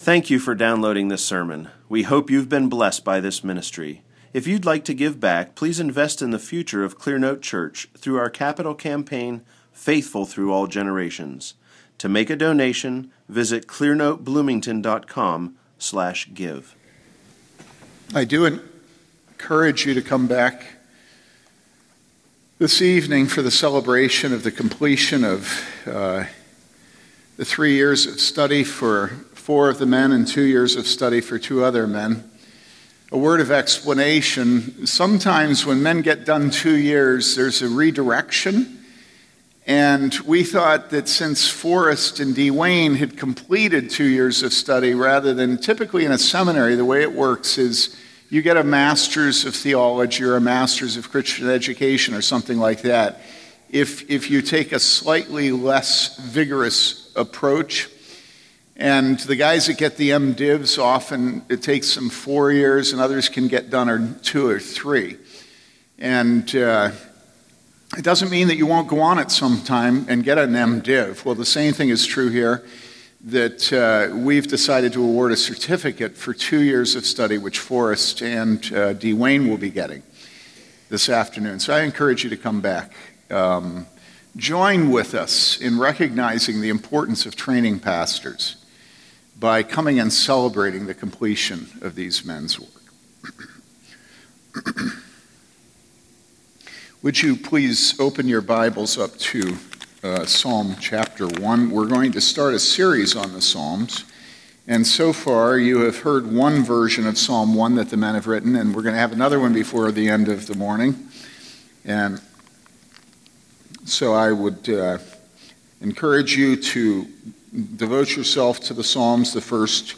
Thank you for downloading this sermon. We hope you've been blessed by this ministry. If you'd like to give back, please invest in the future of Clearnote Church through our capital campaign, Faithful Through All Generations. To make a donation, visit clearnotebloomington.com slash give. I do encourage you to come back this evening for the celebration of the completion of uh, the three years of study for four of the men and two years of study for two other men. A word of explanation. Sometimes when men get done two years, there's a redirection. And we thought that since Forrest and Dwayne had completed two years of study, rather than typically in a seminary, the way it works is you get a master's of theology or a master's of Christian education or something like that. If, if you take a slightly less vigorous approach, and the guys that get the MDivs often it takes them four years, and others can get done in two or three. And uh, it doesn't mean that you won't go on at some time and get an MDiv. Well, the same thing is true here. That uh, we've decided to award a certificate for two years of study, which Forrest and uh, Dwayne will be getting this afternoon. So I encourage you to come back. Um, join with us in recognizing the importance of training pastors by coming and celebrating the completion of these men's work. Would you please open your Bibles up to uh, Psalm chapter 1? We're going to start a series on the Psalms. And so far, you have heard one version of Psalm 1 that the men have written, and we're going to have another one before the end of the morning. And so I would uh, encourage you to devote yourself to the Psalms, the first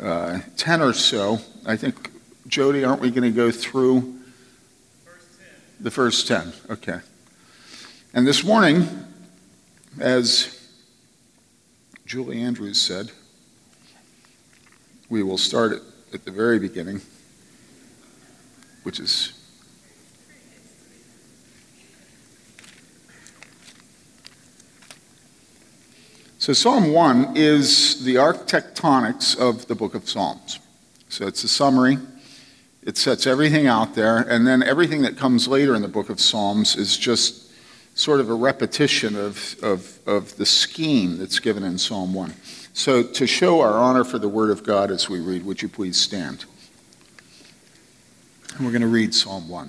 uh, 10 or so. I think, Jody, aren't we going to go through first the first 10? Okay. And this morning, as Julie Andrews said, we will start at, at the very beginning, which is So, Psalm 1 is the architectonics of the book of Psalms. So, it's a summary, it sets everything out there, and then everything that comes later in the book of Psalms is just sort of a repetition of, of, of the scheme that's given in Psalm 1. So, to show our honor for the Word of God as we read, would you please stand? And we're going to read Psalm 1.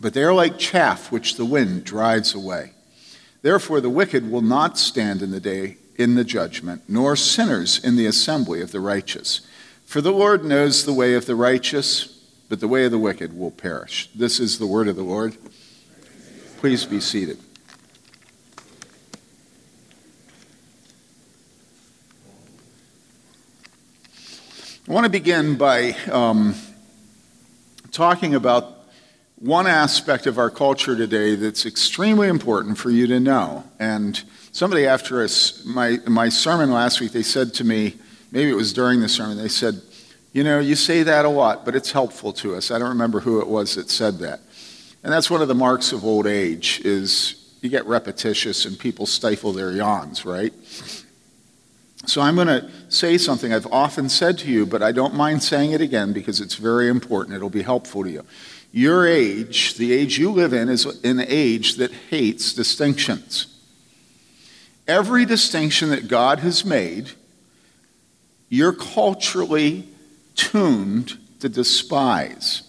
but they are like chaff which the wind drives away. Therefore, the wicked will not stand in the day in the judgment, nor sinners in the assembly of the righteous. For the Lord knows the way of the righteous, but the way of the wicked will perish. This is the word of the Lord. Please be seated. I want to begin by um, talking about one aspect of our culture today that's extremely important for you to know. And somebody after us, my, my sermon last week, they said to me, maybe it was during the sermon, they said, You know, you say that a lot, but it's helpful to us. I don't remember who it was that said that. And that's one of the marks of old age is you get repetitious and people stifle their yawns, right? So I'm going to say something I've often said to you, but I don't mind saying it again because it's very important. It'll be helpful to you. Your age, the age you live in, is an age that hates distinctions. Every distinction that God has made, you're culturally tuned to despise.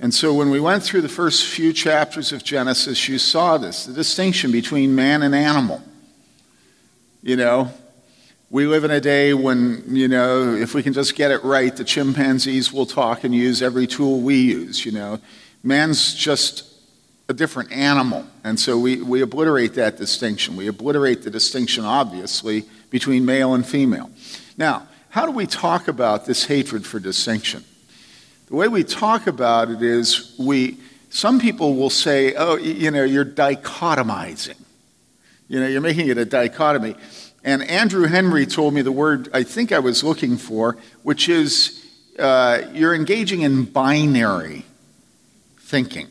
And so when we went through the first few chapters of Genesis, you saw this the distinction between man and animal. You know, we live in a day when, you know, if we can just get it right, the chimpanzees will talk and use every tool we use, you know. Man's just a different animal. And so we, we obliterate that distinction. We obliterate the distinction, obviously, between male and female. Now, how do we talk about this hatred for distinction? The way we talk about it is we, some people will say, oh, you know, you're dichotomizing. You know, you're making it a dichotomy. And Andrew Henry told me the word I think I was looking for, which is uh, you're engaging in binary thinking.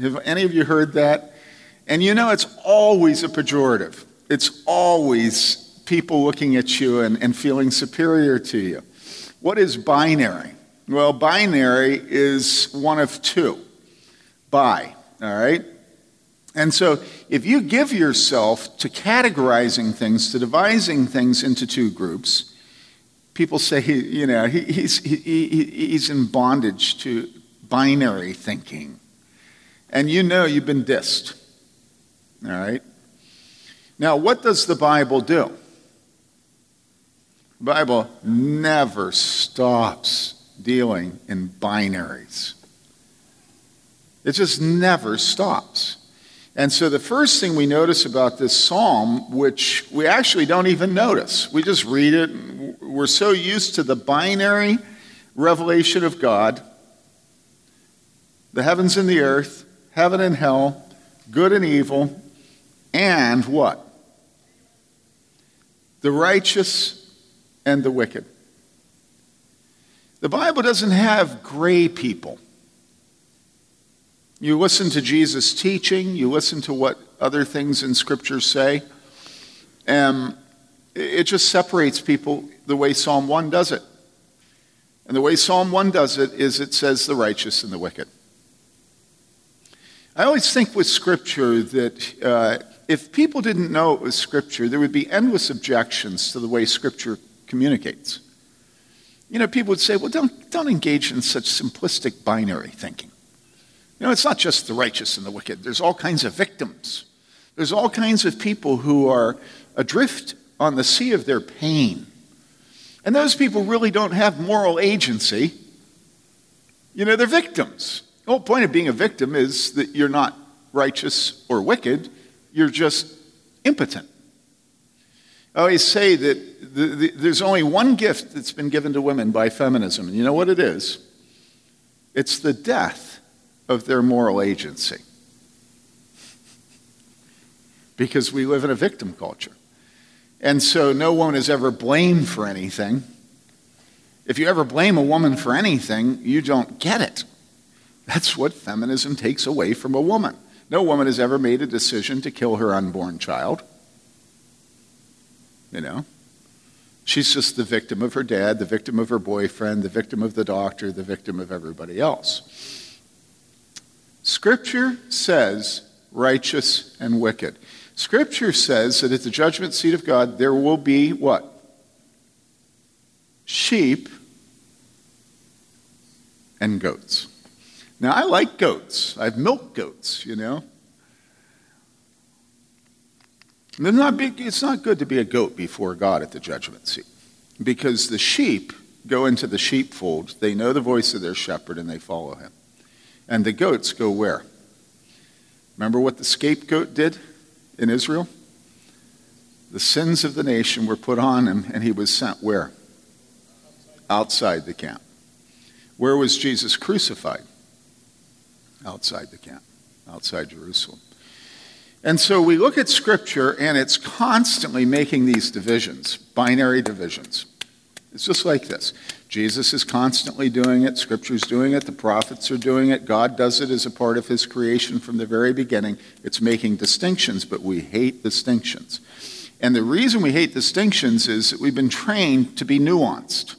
Have any of you heard that? And you know, it's always a pejorative. It's always people looking at you and, and feeling superior to you. What is binary? Well, binary is one of two. Bi, all right? And so if you give yourself to categorizing things, to devising things into two groups, people say, you know, he, he's, he, he's in bondage to binary thinking. And you know you've been dissed. All right? Now, what does the Bible do? The Bible never stops dealing in binaries. It just never stops. And so the first thing we notice about this psalm, which we actually don't even notice, we just read it. We're so used to the binary revelation of God the heavens and the earth, heaven and hell, good and evil, and what? The righteous and the wicked. The Bible doesn't have gray people. You listen to Jesus' teaching, you listen to what other things in Scripture say, and it just separates people the way Psalm 1 does it. And the way Psalm 1 does it is it says the righteous and the wicked. I always think with Scripture that uh, if people didn't know it was Scripture, there would be endless objections to the way Scripture communicates. You know, people would say, well, don't, don't engage in such simplistic binary thinking. You know, it's not just the righteous and the wicked, there's all kinds of victims. There's all kinds of people who are adrift on the sea of their pain. And those people really don't have moral agency. You know, they're victims. The whole point of being a victim is that you're not righteous or wicked, you're just impotent. I always say that the, the, there's only one gift that's been given to women by feminism, and you know what it is? It's the death of their moral agency. because we live in a victim culture. And so no one is ever blamed for anything. If you ever blame a woman for anything, you don't get it. That's what feminism takes away from a woman. No woman has ever made a decision to kill her unborn child. You know? She's just the victim of her dad, the victim of her boyfriend, the victim of the doctor, the victim of everybody else. Scripture says righteous and wicked. Scripture says that at the judgment seat of God there will be what? Sheep and goats. Now, I like goats. I've milk goats, you know. Not, big, it's not good to be a goat before God at the judgment seat because the sheep go into the sheepfold. They know the voice of their shepherd and they follow him. And the goats go where? Remember what the scapegoat did in Israel? The sins of the nation were put on him and he was sent where? Outside the camp. Where was Jesus crucified? outside the camp, outside Jerusalem. And so we look at Scripture, and it's constantly making these divisions, binary divisions. It's just like this. Jesus is constantly doing it, Scripture's doing it, the prophets are doing it, God does it as a part of His creation from the very beginning. It's making distinctions, but we hate distinctions. And the reason we hate distinctions is that we've been trained to be nuanced.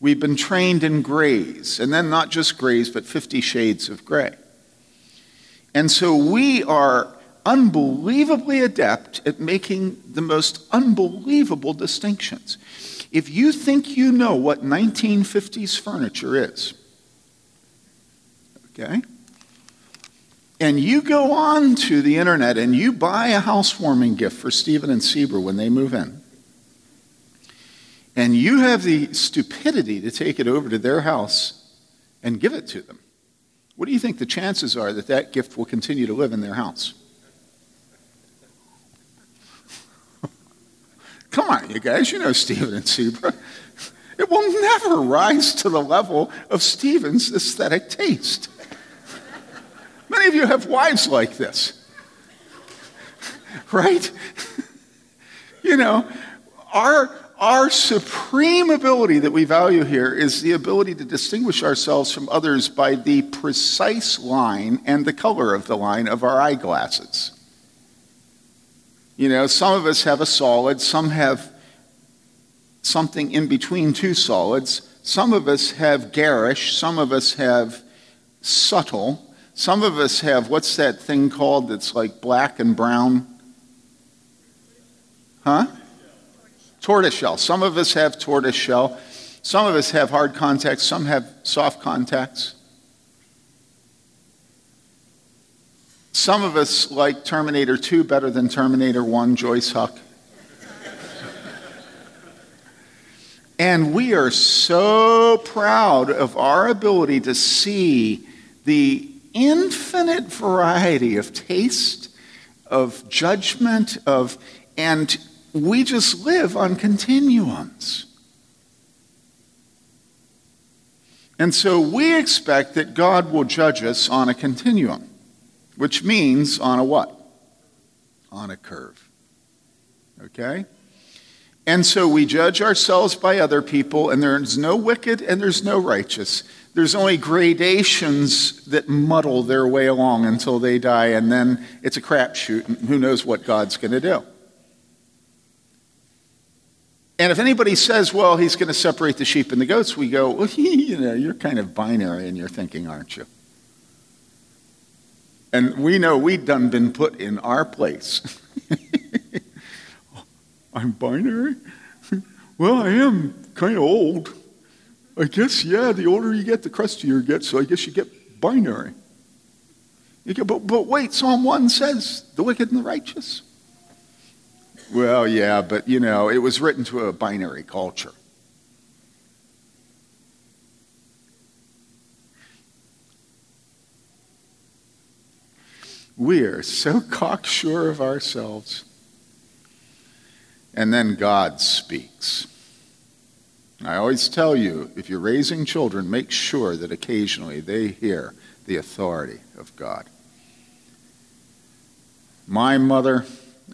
We've been trained in grays, and then not just grays, but 50 shades of gray. And so we are unbelievably adept at making the most unbelievable distinctions. If you think you know what 1950s furniture is, okay, and you go on to the internet and you buy a housewarming gift for Stephen and Sieber when they move in, and you have the stupidity to take it over to their house and give it to them, what do you think the chances are that that gift will continue to live in their house? Come on, you guys, you know Stephen and Zebra. It will never rise to the level of Stephen's aesthetic taste. Many of you have wives like this, right? you know, our, our supreme ability that we value here is the ability to distinguish ourselves from others by the precise line and the color of the line of our eyeglasses. You know, some of us have a solid, some have something in between two solids. Some of us have garish, some of us have subtle, some of us have what's that thing called that's like black and brown? Huh? Tortoiseshell. Some of us have tortoiseshell. Some of us have hard contacts, some have soft contacts. Some of us like Terminator 2 better than Terminator 1, Joyce Huck. And we are so proud of our ability to see the infinite variety of taste, of judgment, of, and we just live on continuums. And so we expect that God will judge us on a continuum, which means on a what? On a curve. Okay? And so we judge ourselves by other people, and there's no wicked and there's no righteous. There's only gradations that muddle their way along until they die, and then it's a crapshoot, and who knows what God's going to do. And if anybody says, well, he's going to separate the sheep and the goats, we go, well, you know, you're kind of binary in your thinking, aren't you? And we know we've done been put in our place. I'm binary? well, I am kind of old. I guess, yeah, the older you get, the crustier you get, so I guess you get binary. You get, but, but wait, Psalm 1 says the wicked and the righteous. Well, yeah, but you know, it was written to a binary culture. We are so cocksure of ourselves. And then God speaks. I always tell you if you're raising children, make sure that occasionally they hear the authority of God. My mother,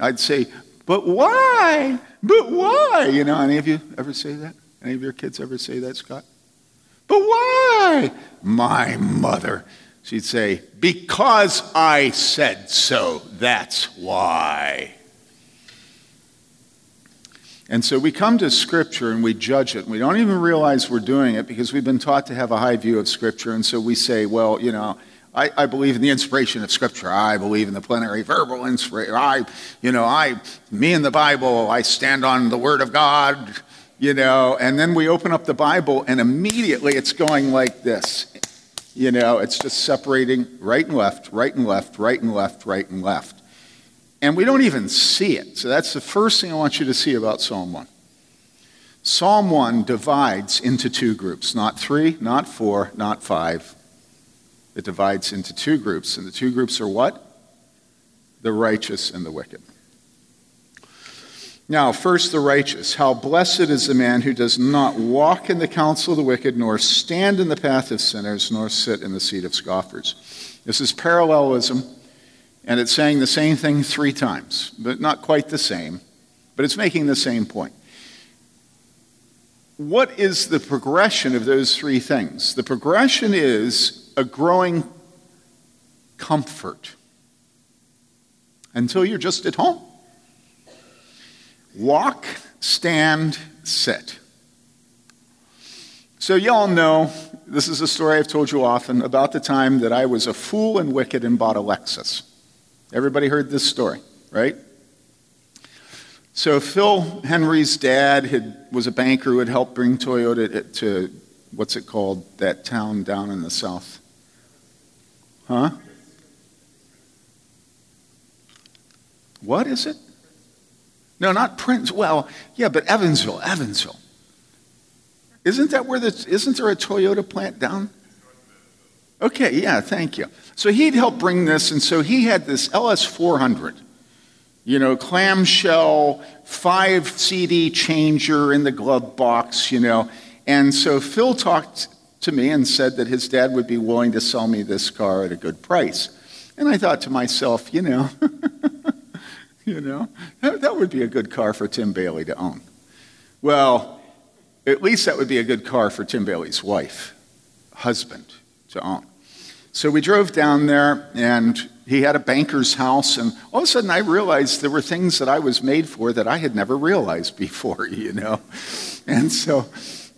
I'd say, but why? But why? You know, any of you ever say that? Any of your kids ever say that, Scott? But why? My mother. She'd say, Because I said so, that's why. And so we come to Scripture and we judge it. We don't even realize we're doing it because we've been taught to have a high view of Scripture. And so we say, well, you know, I, I believe in the inspiration of Scripture. I believe in the plenary verbal inspiration. I, you know, I, me and the Bible, I stand on the Word of God, you know. And then we open up the Bible and immediately it's going like this. You know, it's just separating right and left, right and left, right and left, right and left. And we don't even see it. So that's the first thing I want you to see about Psalm 1. Psalm 1 divides into two groups, not three, not four, not five. It divides into two groups. And the two groups are what? The righteous and the wicked. Now, first, the righteous. How blessed is the man who does not walk in the counsel of the wicked, nor stand in the path of sinners, nor sit in the seat of scoffers. This is parallelism and it's saying the same thing three times, but not quite the same, but it's making the same point. What is the progression of those three things? The progression is a growing comfort until you're just at home. Walk, stand, sit. So, y'all know this is a story I've told you often about the time that I was a fool and wicked and bought a Lexus. Everybody heard this story, right? So Phil Henry's dad had, was a banker who had helped bring Toyota to, what's it called, that town down in the south. Huh? What is it? No, not Prince. Well, yeah, but Evansville, Evansville. Isn't that where the, isn't there a Toyota plant down? Okay, yeah, thank you. So he'd helped bring this, and so he had this LS 400. You know, clamshell, five CD changer in the glove box, you know. And so Phil talked to me and said that his dad would be willing to sell me this car at a good price. And I thought to myself, you know, you know, that, that would be a good car for Tim Bayly to own. Well, at least that would be a good car for Tim Bayly's wife, husband, to own. So we drove down there, and he had a banker's house, and all of a sudden I realized there were things that I was made for that I had never realized before, you know. And so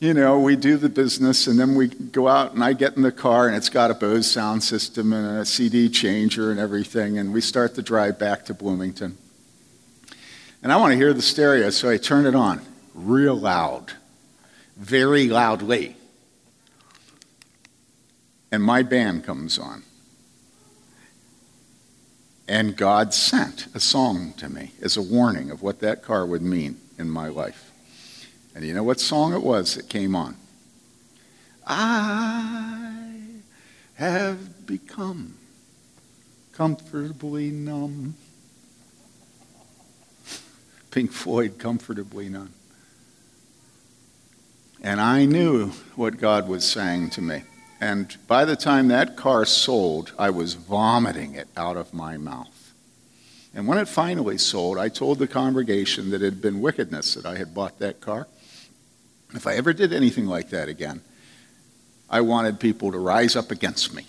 you know, we do the business and then we go out and I get in the car and it's got a Bose sound system and a CD changer and everything. And we start the drive back to Bloomington. And I want to hear the stereo, so I turn it on real loud, very loudly. And my band comes on. And God sent a song to me as a warning of what that car would mean in my life. And you know what song it was that came on? I have become comfortably numb. Pink Floyd, comfortably numb. And I knew what God was saying to me. And by the time that car sold, I was vomiting it out of my mouth. And when it finally sold, I told the congregation that it had been wickedness that I had bought that car. If I ever did anything like that again, I wanted people to rise up against me.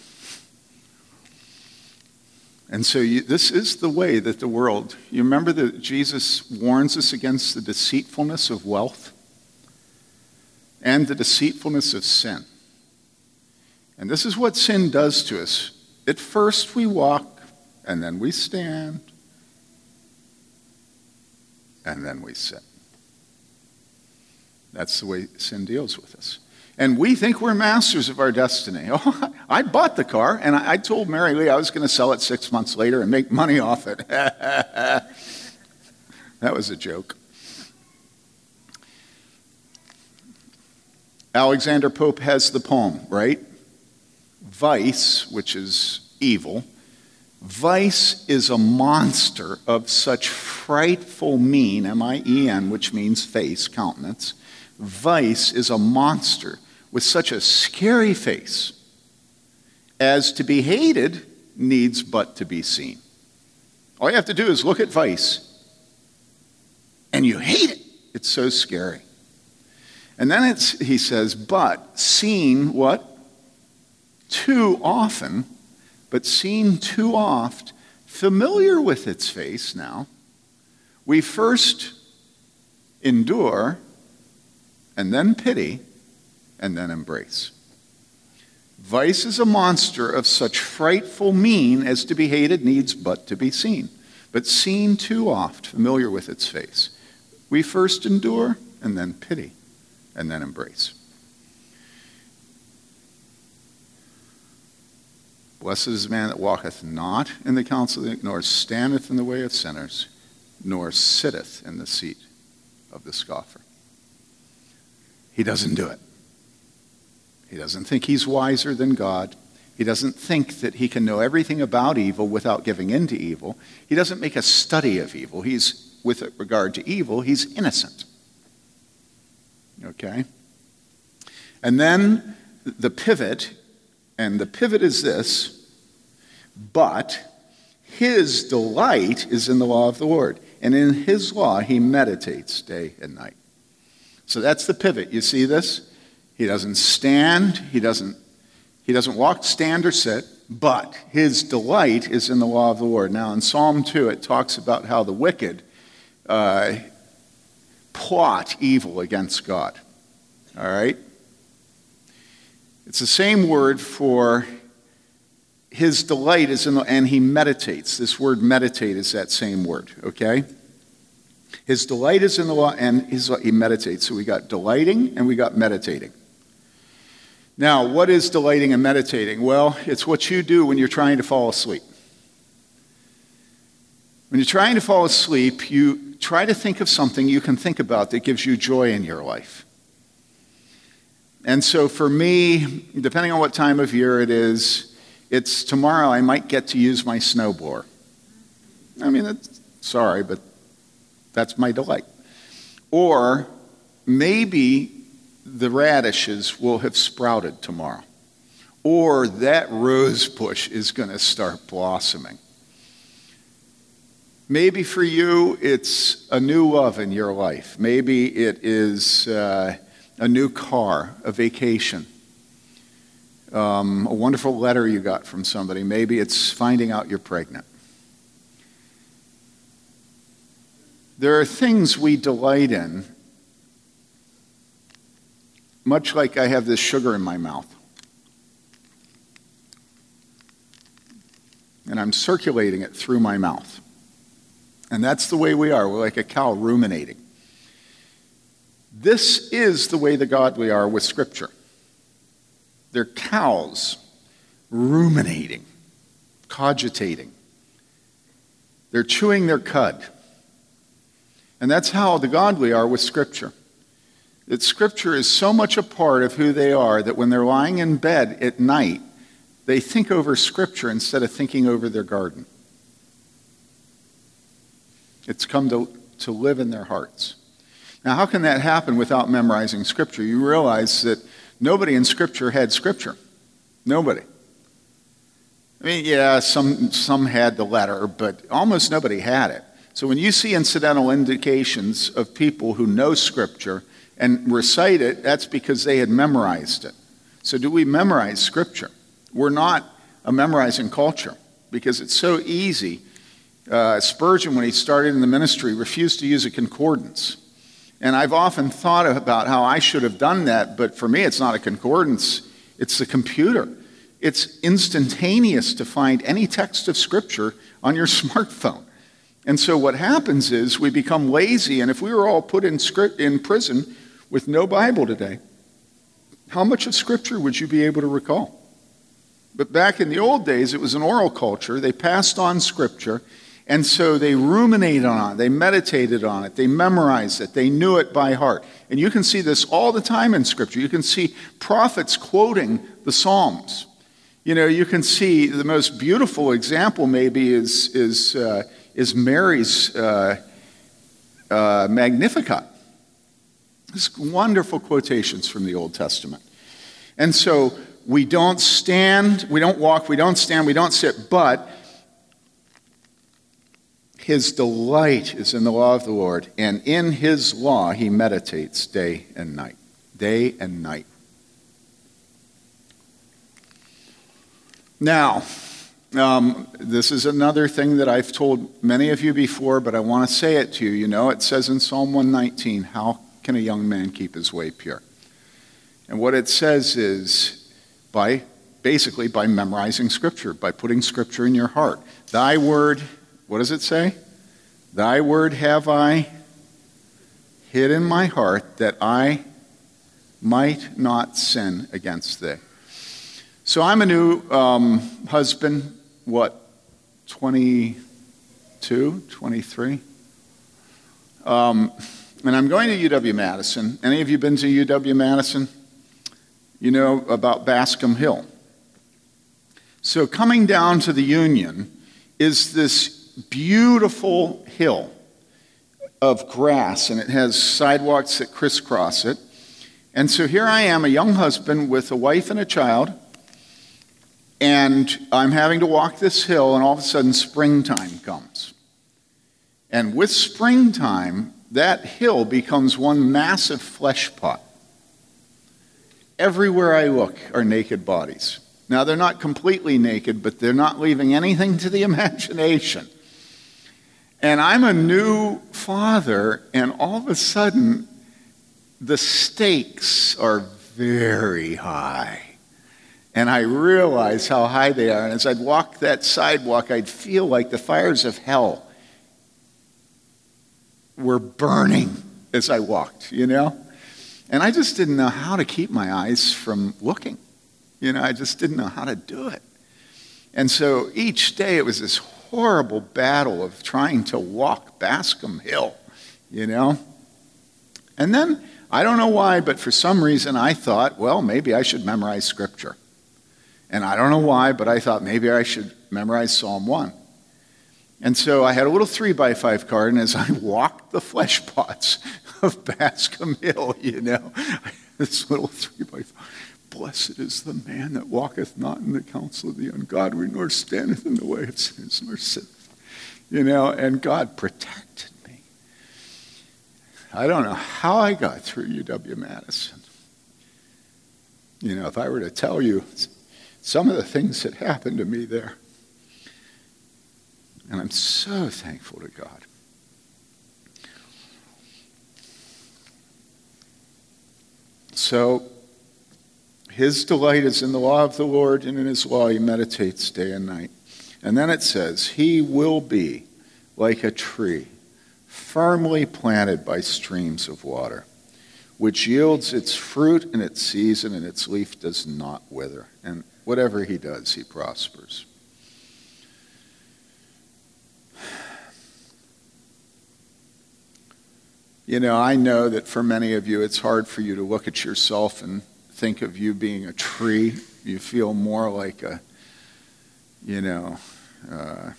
And so you, this is the way that the world, you remember that Jesus warns us against the deceitfulness of wealth and the deceitfulness of sin. And this is what sin does to us. At first we walk, and then we stand, and then we sit. That's the way sin deals with us. And we think we're masters of our destiny. Oh, I bought the car, and I told Mary Lee I was going to sell it six months later and make money off it. that was a joke. Alexander Pope has the poem, right? Vice, which is evil, Vice is a monster of such frightful mien, M I E N, which means face, countenance, vice is a monster with such a scary face as to be hated needs but to be seen. All you have to do is look at vice and you hate it. It's so scary. And then it's, he says, but seen what? Too often, but seen too oft, familiar with its face now, we first endure and then pity, and then embrace. Vice is a monster of such frightful mien as to be hated needs but to be seen, but seen too oft, familiar with its face. We first endure, and then pity, and then embrace. Blessed is the man that walketh not in the counsel, nor standeth in the way of sinners, nor sitteth in the seat of the scoffer. He doesn't do it. He doesn't think he's wiser than God. He doesn't think that he can know everything about evil without giving in to evil. He doesn't make a study of evil. He's, with regard to evil, he's innocent. Okay? And then the pivot, and the pivot is this but his delight is in the law of the Lord, and in his law he meditates day and night. So that's the pivot. You see this? He doesn't stand, he doesn't, he doesn't walk, stand, or sit, but his delight is in the law of the Lord. Now, in Psalm 2, it talks about how the wicked uh, plot evil against God. All right? It's the same word for his delight is in the, and he meditates. This word meditate is that same word, okay? His delight is in the law, and he meditates. So we got delighting and we got meditating. Now, what is delighting and meditating? Well, it's what you do when you're trying to fall asleep. When you're trying to fall asleep, you try to think of something you can think about that gives you joy in your life. And so for me, depending on what time of year it is, it's tomorrow I might get to use my snowblower. I mean, Sorry, but that's my delight. Or maybe the radishes will have sprouted tomorrow. Or that rose bush is going to start blossoming. Maybe for you, it's a new love in your life. Maybe it is uh, a new car, a vacation, um, a wonderful letter you got from somebody. Maybe it's finding out you're pregnant. There are things we delight in, much like I have this sugar in my mouth. And I'm circulating it through my mouth. And that's the way we are. We're like a cow ruminating. This is the way the godly are with Scripture. They're cows ruminating, cogitating. They're chewing their cud. And that's how the godly are with Scripture. That Scripture is so much a part of who they are that when they're lying in bed at night, they think over Scripture instead of thinking over their garden. It's come to, to live in their hearts. Now, how can that happen without memorizing Scripture? You realize that nobody in Scripture had Scripture. Nobody. I mean, yeah, some, some had the letter, but almost nobody had it. So when you see incidental indications of people who know Scripture and recite it, that's because they had memorized it. So do we memorize Scripture? We're not a memorizing culture because it's so easy uh, Spurgeon, when he started in the ministry, refused to use a concordance. And I've often thought about how I should have done that, but for me, it's not a concordance, it's the computer. It's instantaneous to find any text of Scripture on your smartphone. And so what happens is we become lazy, and if we were all put in, script, in prison with no Bible today, how much of Scripture would you be able to recall? But back in the old days, it was an oral culture. They passed on Scripture, and so they ruminated on it, they meditated on it, they memorized it, they knew it by heart. And you can see this all the time in Scripture. You can see prophets quoting the Psalms. You know, you can see the most beautiful example, maybe, is, is, uh, is Mary's uh, uh, Magnificat. These wonderful quotations from the Old Testament. And so we don't stand, we don't walk, we don't stand, we don't sit, but his delight is in the law of the Lord, and in his law he meditates day and night. Day and night. Now, um, this is another thing that I've told many of you before, but I want to say it to you. You know, it says in Psalm 119, How can a young man keep his way pure? And what it says is by basically by memorizing Scripture, by putting Scripture in your heart. Thy word what does it say? Thy word have I hid in my heart that I might not sin against thee. So I'm a new um, husband, what, 22, 23? Um, and I'm going to UW Madison. Any of you been to UW Madison? You know about Bascom Hill. So coming down to the Union is this beautiful hill of grass, and it has sidewalks that crisscross it. And so here I am, a young husband with a wife and a child, and I'm having to walk this hill, and all of a sudden, springtime comes. And with springtime, that hill becomes one massive flesh pot. Everywhere I look are naked bodies. Now, they're not completely naked, but they're not leaving anything to the imagination. And I'm a new father, and all of a sudden, the stakes are very high. And I realize how high they are. And as I'd walk that sidewalk, I'd feel like the fires of hell were burning as I walked, you know? And I just didn't know how to keep my eyes from looking. You know, I just didn't know how to do it. And so each day it was this horrible battle of trying to walk Bascom Hill, you know? And then, I don't know why, but for some reason I thought, well, maybe I should memorize Scripture. And I don't know why, but I thought maybe I should memorize Psalm 1. And so I had a little three by five card, and as I walked the flesh pots of Bascom Hill, you know, this little three by five. Blessed is the man that walketh not in the counsel of the ungodly, nor standeth in the way of sinners, nor sitteth. You know, and God protected me. I don't know how I got through UW Madison. You know, if I were to tell you some of the things that happened to me there, and I'm so thankful to God. So, his delight is in the law of the Lord, and in his law he meditates day and night. And then it says, He will be like a tree firmly planted by streams of water, which yields its fruit in its season, and its leaf does not wither. And whatever he does, he prospers. You know, I know that for many of you, it's hard for you to look at yourself and think of you being a tree. You feel more like a, you know, uh,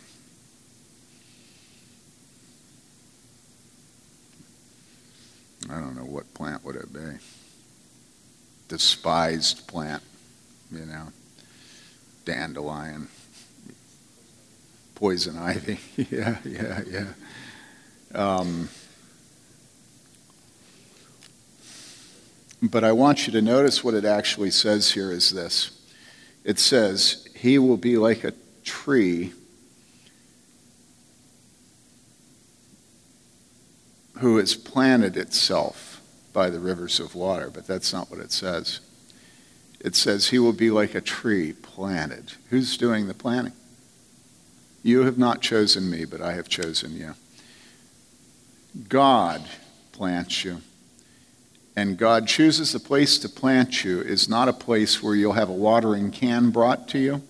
I don't know what plant would it be. Despised plant, you know, dandelion, poison ivy. yeah, yeah, yeah. Um, But I want you to notice what it actually says here is this it says, He will be like a tree who has planted itself by the rivers of water. But that's not what it says. It says, He will be like a tree planted. Who's doing the planting? You have not chosen me, but I have chosen you. God plants you and God chooses the place to plant you is not a place where you'll have a watering can brought to you,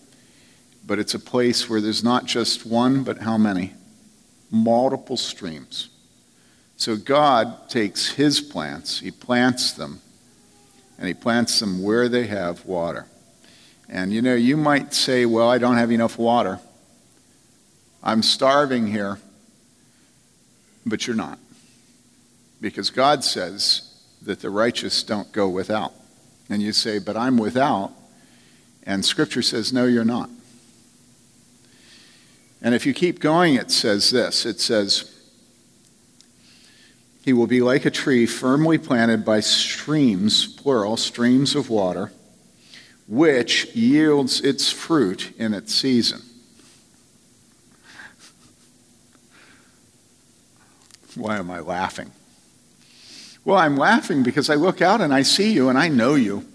but it's a place where there's not just one, but how many? Multiple streams. So God takes his plants, he plants them, and he plants them where they have water. And you know, you might say, well, I don't have enough water. I'm starving here. But you're not. Because God says, that the righteous don't go without. And you say, But I'm without. And Scripture says, No, you're not. And if you keep going, it says this it says, He will be like a tree firmly planted by streams, plural, streams of water, which yields its fruit in its season. Why am I laughing? Well, I'm laughing because I look out and I see you and I know you.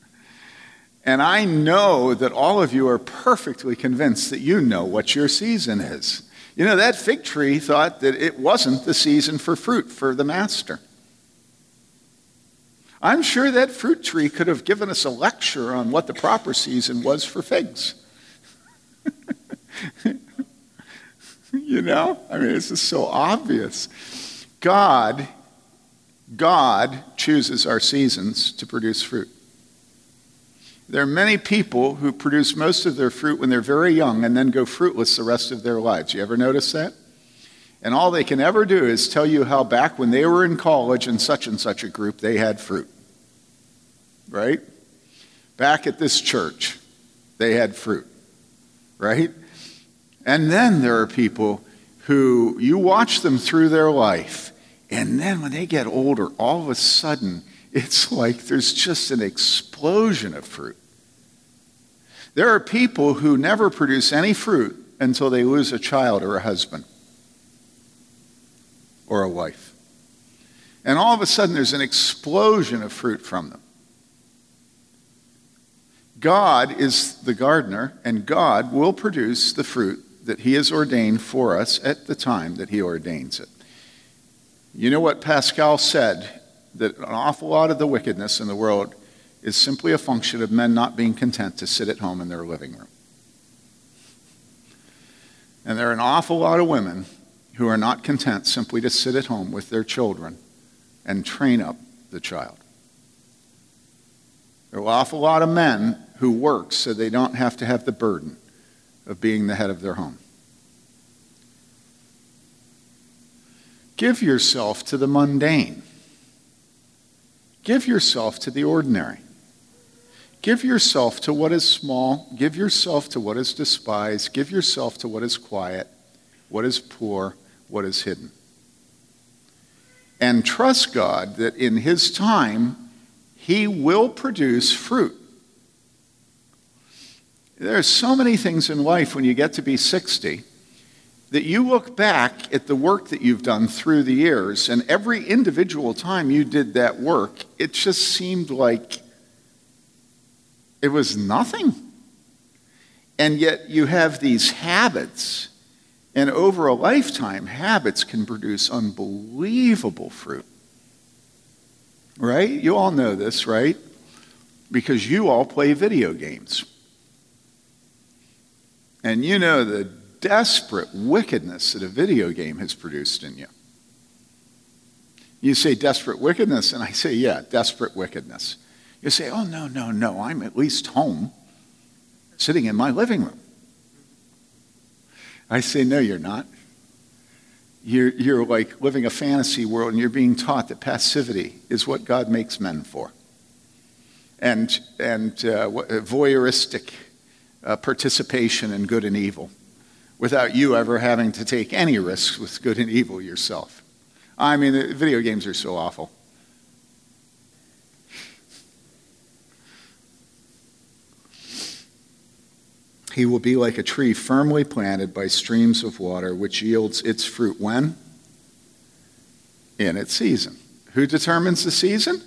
and I know that all of you are perfectly convinced that you know what your season is. You know, that fig tree thought that it wasn't the season for fruit for the master. I'm sure that fruit tree could have given us a lecture on what the proper season was for figs. you know? I mean, this is so obvious. God God chooses our seasons to produce fruit. There are many people who produce most of their fruit when they're very young and then go fruitless the rest of their lives. You ever notice that? And all they can ever do is tell you how back when they were in college in such and such a group, they had fruit. Right? Back at this church, they had fruit. Right? And then there are people who you watch them through their life and then when they get older, all of a sudden, it's like there's just an explosion of fruit. There are people who never produce any fruit until they lose a child or a husband or a wife. And all of a sudden, there's an explosion of fruit from them. God is the gardener, and God will produce the fruit that He has ordained for us at the time that He ordains it. You know what Pascal said? That an awful lot of the wickedness in the world is simply a function of men not being content to sit at home in their living room. And there are an awful lot of women who are not content simply to sit at home with their children and train up the child. There are an awful lot of men who work so they don't have to have the burden of being the head of their home. Give yourself to the mundane. Give yourself to the ordinary. Give yourself to what is small. Give yourself to what is despised. Give yourself to what is quiet, what is poor, what is hidden. And trust God that in His time, He will produce fruit. There are so many things in life when you get to be 60 that you look back at the work that you've done through the years, and every individual time you did that work, it just seemed like it was nothing. And yet you have these habits, and over a lifetime, habits can produce unbelievable fruit. Right? You all know this, right? Because you all play video games. And you know the desperate wickedness that a video game has produced in you. You say desperate wickedness, and I say, yeah, desperate wickedness. You say, oh, no, no, no, I'm at least home, sitting in my living room. I say, no, you're not. You're, you're like living a fantasy world, and you're being taught that passivity is what God makes men for. And, and uh, voyeuristic uh, participation in good and evil without you ever having to take any risks with good and evil yourself. I mean, video games are so awful. He will be like a tree firmly planted by streams of water, which yields its fruit when? In its season. Who determines the season?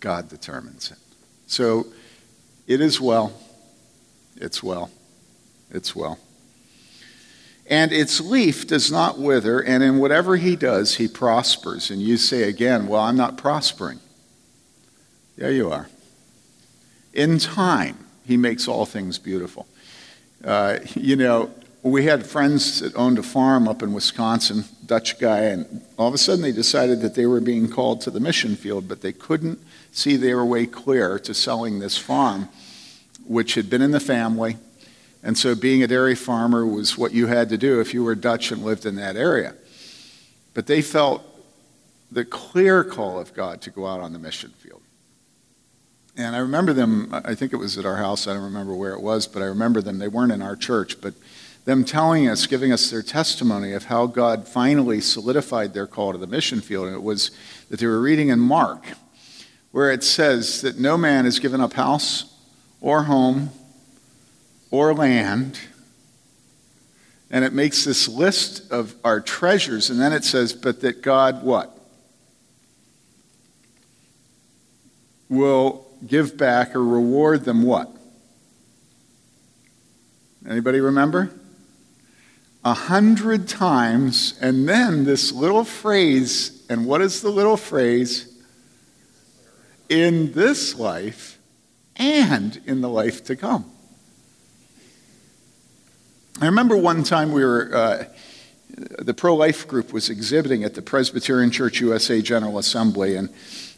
God determines it. So it is well. It's well. It's well. And its leaf does not wither, and in whatever he does, he prospers. And you say again, Well, I'm not prospering. Yeah, you are. In time, he makes all things beautiful. Uh, you know, we had friends that owned a farm up in Wisconsin, Dutch guy, and all of a sudden they decided that they were being called to the mission field, but they couldn't see their way clear to selling this farm, which had been in the family. And so being a dairy farmer was what you had to do if you were Dutch and lived in that area. But they felt the clear call of God to go out on the mission field. And I remember them, I think it was at our house, I don't remember where it was, but I remember them. They weren't in our church, but them telling us, giving us their testimony of how God finally solidified their call to the mission field. And it was that they were reading in Mark, where it says that no man has given up house or home or land. And it makes this list of our treasures. And then it says, but that God what? Will give back or reward them what? Anybody remember? A hundred times, and then this little phrase, and what is the little phrase? In this life and in the life to come. I remember one time we were, uh, the pro life group was exhibiting at the Presbyterian Church USA General Assembly, and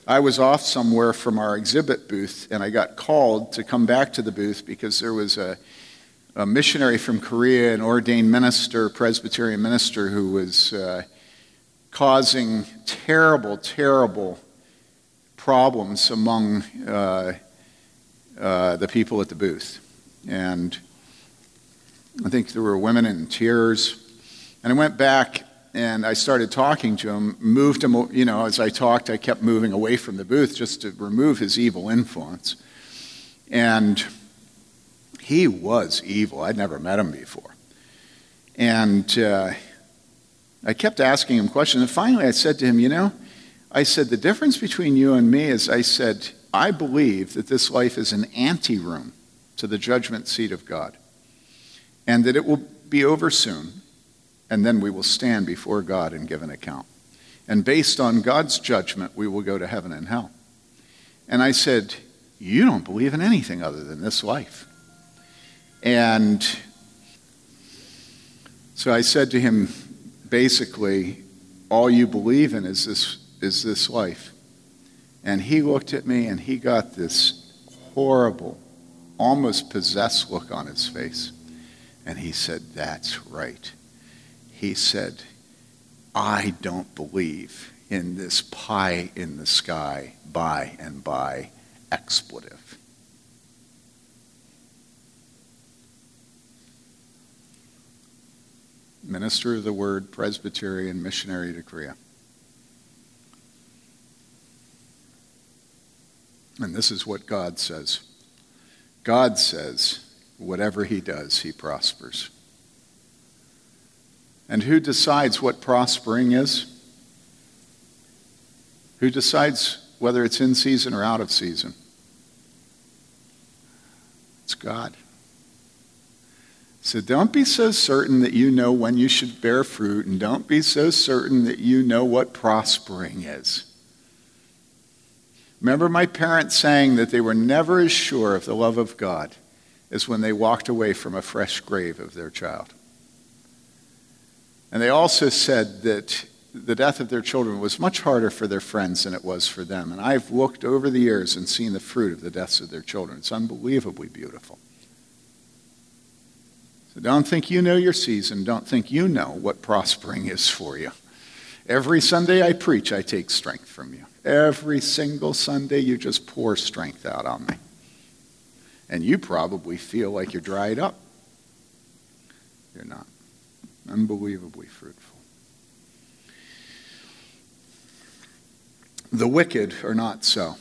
I was off somewhere from our exhibit booth, and I got called to come back to the booth because there was a, a missionary from Korea, an ordained minister, Presbyterian minister, who was uh, causing terrible, terrible problems among uh, uh, the people at the booth. And I think there were women in tears. And I went back and I started talking to him, moved him, you know, as I talked, I kept moving away from the booth just to remove his evil influence. And he was evil. I'd never met him before. And uh, I kept asking him questions. And finally, I said to him, You know, I said, the difference between you and me is I said, I believe that this life is an anteroom to the judgment seat of God, and that it will be over soon and then we will stand before God and give an account. And based on God's judgment, we will go to heaven and hell. And I said, You don't believe in anything other than this life. And so I said to him, basically, all you believe in is this, is this life. And he looked at me and he got this horrible, almost possessed look on his face. And he said, That's right he said, I don't believe in this pie in the sky, by and by expletive. Minister of the Word, Presbyterian, missionary to Korea. And this is what God says God says, whatever he does, he prospers. And who decides what prospering is? Who decides whether it's in season or out of season? It's God. So don't be so certain that you know when you should bear fruit, and don't be so certain that you know what prospering is. Remember my parents saying that they were never as sure of the love of God as when they walked away from a fresh grave of their child. And they also said that the death of their children was much harder for their friends than it was for them. And I've looked over the years and seen the fruit of the deaths of their children. It's unbelievably beautiful. So don't think you know your season. Don't think you know what prospering is for you. Every Sunday I preach, I take strength from you. Every single Sunday, you just pour strength out on me. And you probably feel like you're dried up. You're not. Unbelievably fruitful. The wicked are not so.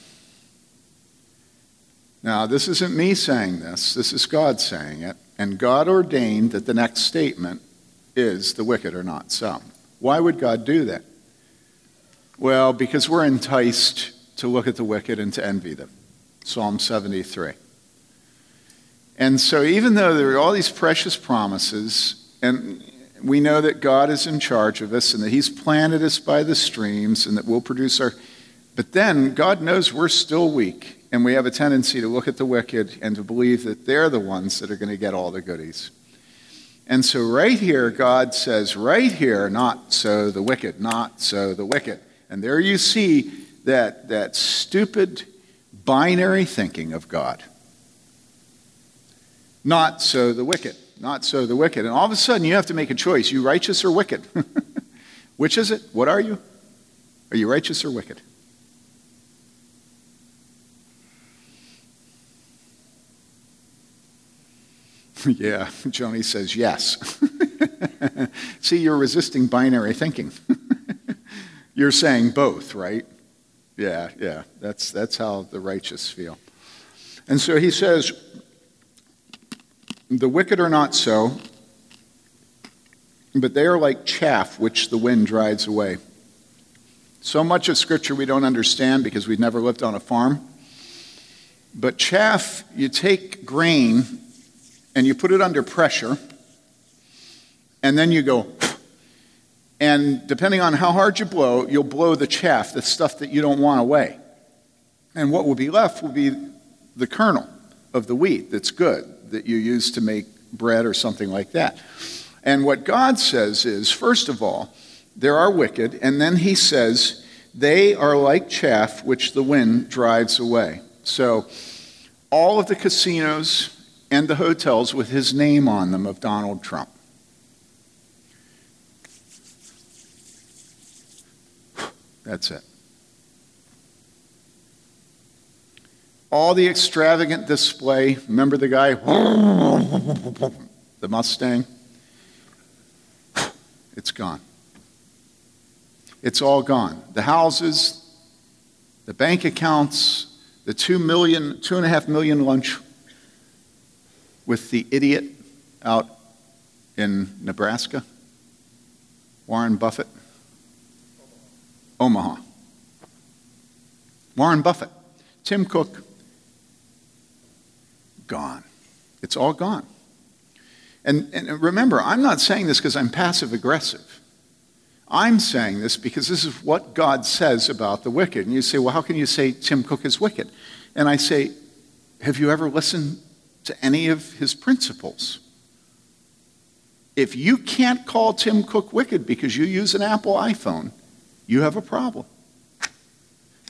Now, this isn't me saying this, this is God saying it. And God ordained that the next statement is the wicked are not so. Why would God do that? Well, because we're enticed to look at the wicked and to envy them. Psalm 73. And so, even though there are all these precious promises, and we know that God is in charge of us and that He's planted us by the streams and that we'll produce our. But then, God knows we're still weak, and we have a tendency to look at the wicked and to believe that they're the ones that are going to get all the goodies. And so, right here, God says, right here, not so the wicked, not so the wicked. And there you see that, that stupid binary thinking of God. Not so the wicked, not so the wicked. And all of a sudden you have to make a choice. You righteous or wicked? Which is it? What are you? Are you righteous or wicked? yeah, Joni says yes. See, you're resisting binary thinking. You're saying both, right? Yeah, yeah. That's, that's how the righteous feel. And so he says, The wicked are not so, but they are like chaff which the wind drives away. So much of Scripture we don't understand because we've never lived on a farm. But chaff, you take grain and you put it under pressure, and then you go, and depending on how hard you blow, you'll blow the chaff, the stuff that you don't want away. And what will be left will be the kernel of the wheat that's good, that you use to make bread or something like that. And what God says is, first of all, there are wicked, and then he says, they are like chaff which the wind drives away. So, all of the casinos and the hotels with his name on them of Donald Trump That's it. All the extravagant display. Remember the guy? The Mustang? It's gone. It's all gone. The houses, the bank accounts, the two million, two and a half million lunch with the idiot out in Nebraska, Warren Buffett. Omaha. Warren Buffett, Tim Cook, gone. It's all gone. And, and remember, I'm not saying this because I'm passive aggressive. I'm saying this because this is what God says about the wicked. And you say, well, how can you say Tim Cook is wicked? And I say, have you ever listened to any of his principles? If you can't call Tim Cook wicked because you use an Apple iPhone, you have a problem.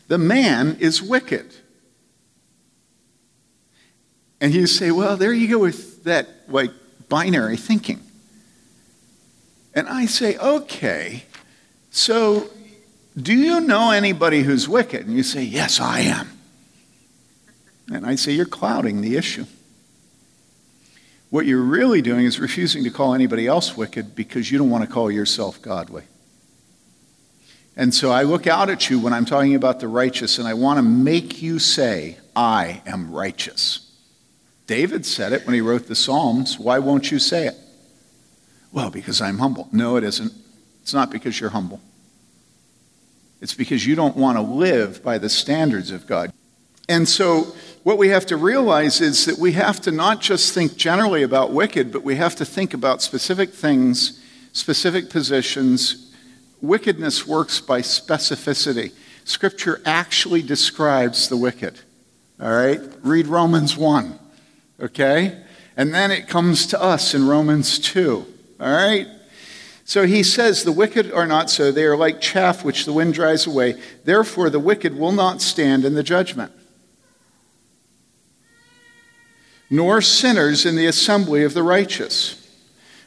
The man is wicked. And you say, well, there you go with that like binary thinking. And I say, okay, So, do you know anybody who's wicked? And you say, Yes, I am. And I say, You're clouding the issue. What you're really doing is refusing to call anybody else wicked because you don't want to call yourself godly. And so I look out at you when I'm talking about the righteous and I want to make you say, I am righteous. David said it when he wrote the Psalms. Why won't you say it? Well, because I'm humble. No, it isn't. It's not because you're humble. It's because you don't want to live by the standards of God. And so what we have to realize is that we have to not just think generally about wicked, but we have to think about specific things, specific positions. Wickedness works by specificity. Scripture actually describes the wicked. All right? Read Romans 1. Okay? And then it comes to us in Romans 2. All right? So he says, The wicked are not so. They are like chaff which the wind drives away. Therefore, the wicked will not stand in the judgment nor sinners in the assembly of the righteous.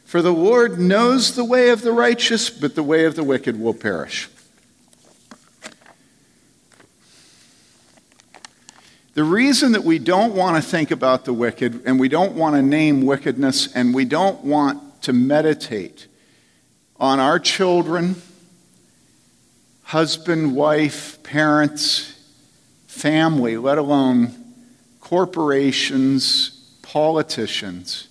For the Lord knows the way of the righteous, but the way of the wicked will perish. The reason that we don't want to think about the wicked and we don't want to name wickedness and we don't want to meditate on our children, husband, wife, parents, family, let alone corporations, politicians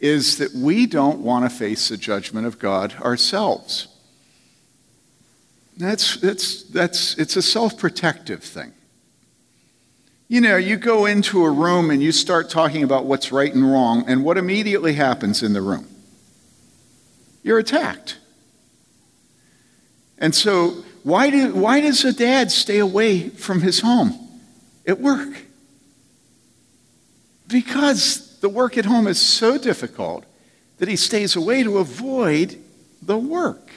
is that we don't want to face the judgment of God ourselves. That's, that's, that's, it's a self protective thing. You know, you go into a room and you start talking about what's right and wrong, and what immediately happens in the room? You're attacked. And so, why, do, why does a dad stay away from his home at work? Because the work at home is so difficult that he stays away to avoid the work.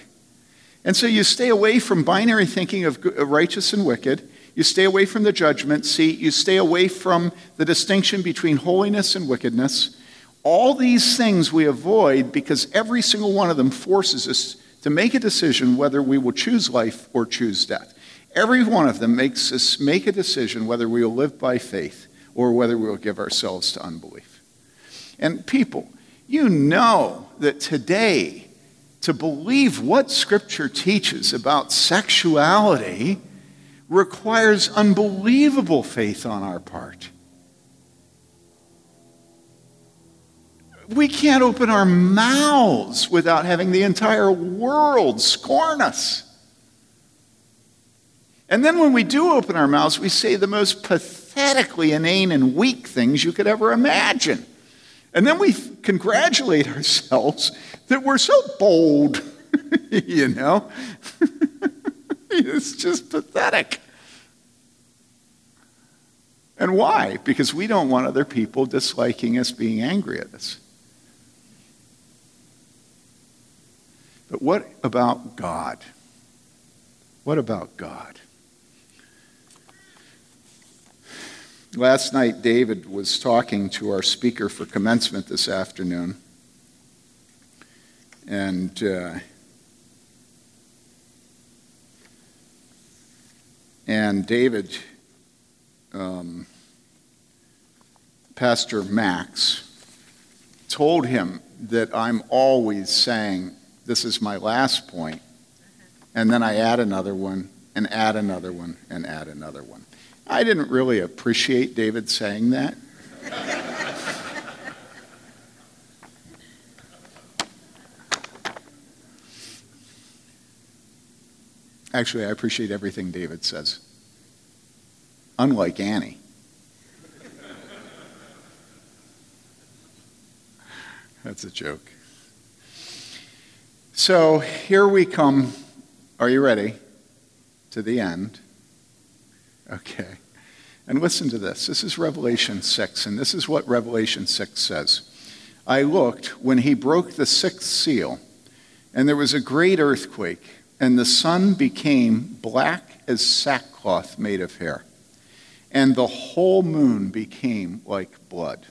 And so you stay away from binary thinking of righteous and wicked. You stay away from the judgment seat. You stay away from the distinction between holiness and wickedness. All these things we avoid because every single one of them forces us to make a decision whether we will choose life or choose death. Every one of them makes us make a decision whether we will live by faith or whether we will give ourselves to unbelief. And people, you know that today, to believe what Scripture teaches about sexuality requires unbelievable faith on our part. We can't open our mouths without having the entire world scorn us. And then when we do open our mouths, we say the most pathetically inane and weak things you could ever imagine. And then we congratulate ourselves that we're so bold, you know? it's just pathetic. And why? Because we don't want other people disliking us, being angry at us. But what about God? What about God? Last night, David was talking to our speaker for commencement this afternoon. And uh, and David, um, Pastor Max, told him that I'm always saying, This is my last point, and then I add another one, and add another one, and add another one. I didn't really appreciate David saying that. Actually, I appreciate everything David says. Unlike Annie. That's a joke. So here we come. Are you ready? To the end. Okay. And listen to this. This is Revelation 6, and this is what Revelation 6 says. I looked when he broke the sixth seal, and there was a great earthquake, and the sun became black as sackcloth made of hair, and the whole moon became like blood.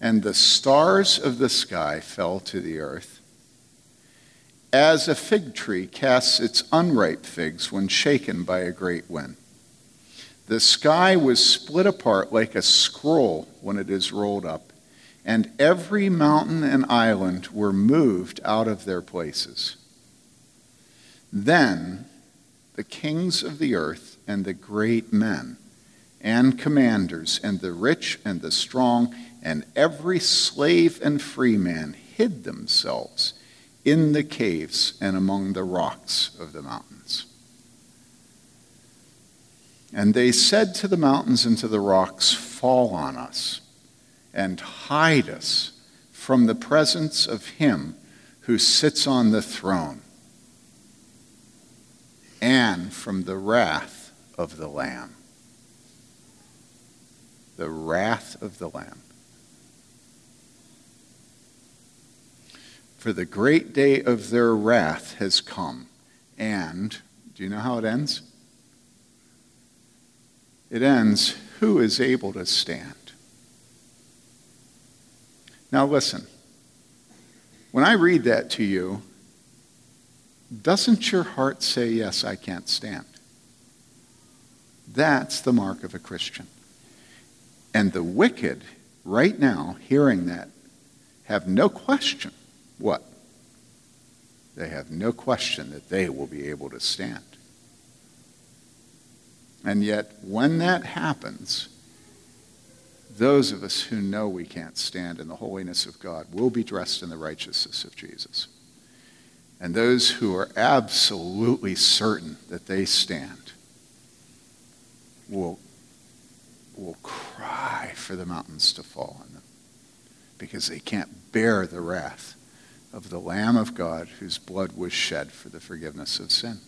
And the stars of the sky fell to the earth as a fig tree casts its unripe figs when shaken by a great wind. The sky was split apart like a scroll when it is rolled up, and every mountain and island were moved out of their places. Then the kings of the earth and the great men and commanders and the rich and the strong and every slave and free man hid themselves in the caves and among the rocks of the mountains. And they said to the mountains and to the rocks, Fall on us and hide us from the presence of him who sits on the throne and from the wrath of the Lamb. The wrath of the Lamb. For the great day of their wrath has come. And, do you know how it ends? It ends, Who is able to stand? Now, listen. When I read that to you, doesn't your heart say, Yes, I can't stand? That's the mark of a Christian. And the wicked, right now, hearing that, have no question what? They have no question that they will be able to stand. And yet, when that happens, those of us who know we can't stand in the holiness of God will be dressed in the righteousness of Jesus. And those who are absolutely certain that they stand will, will cry for the mountains to fall on them because they can't bear the wrath of the Lamb of God whose blood was shed for the forgiveness of sin.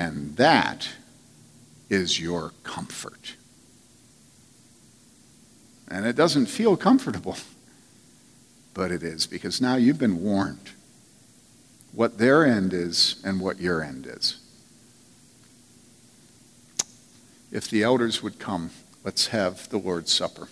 And that is your comfort. And it doesn't feel comfortable, but it is because now you've been warned what their end is and what your end is. If the elders would come, let's have the Lord's Supper.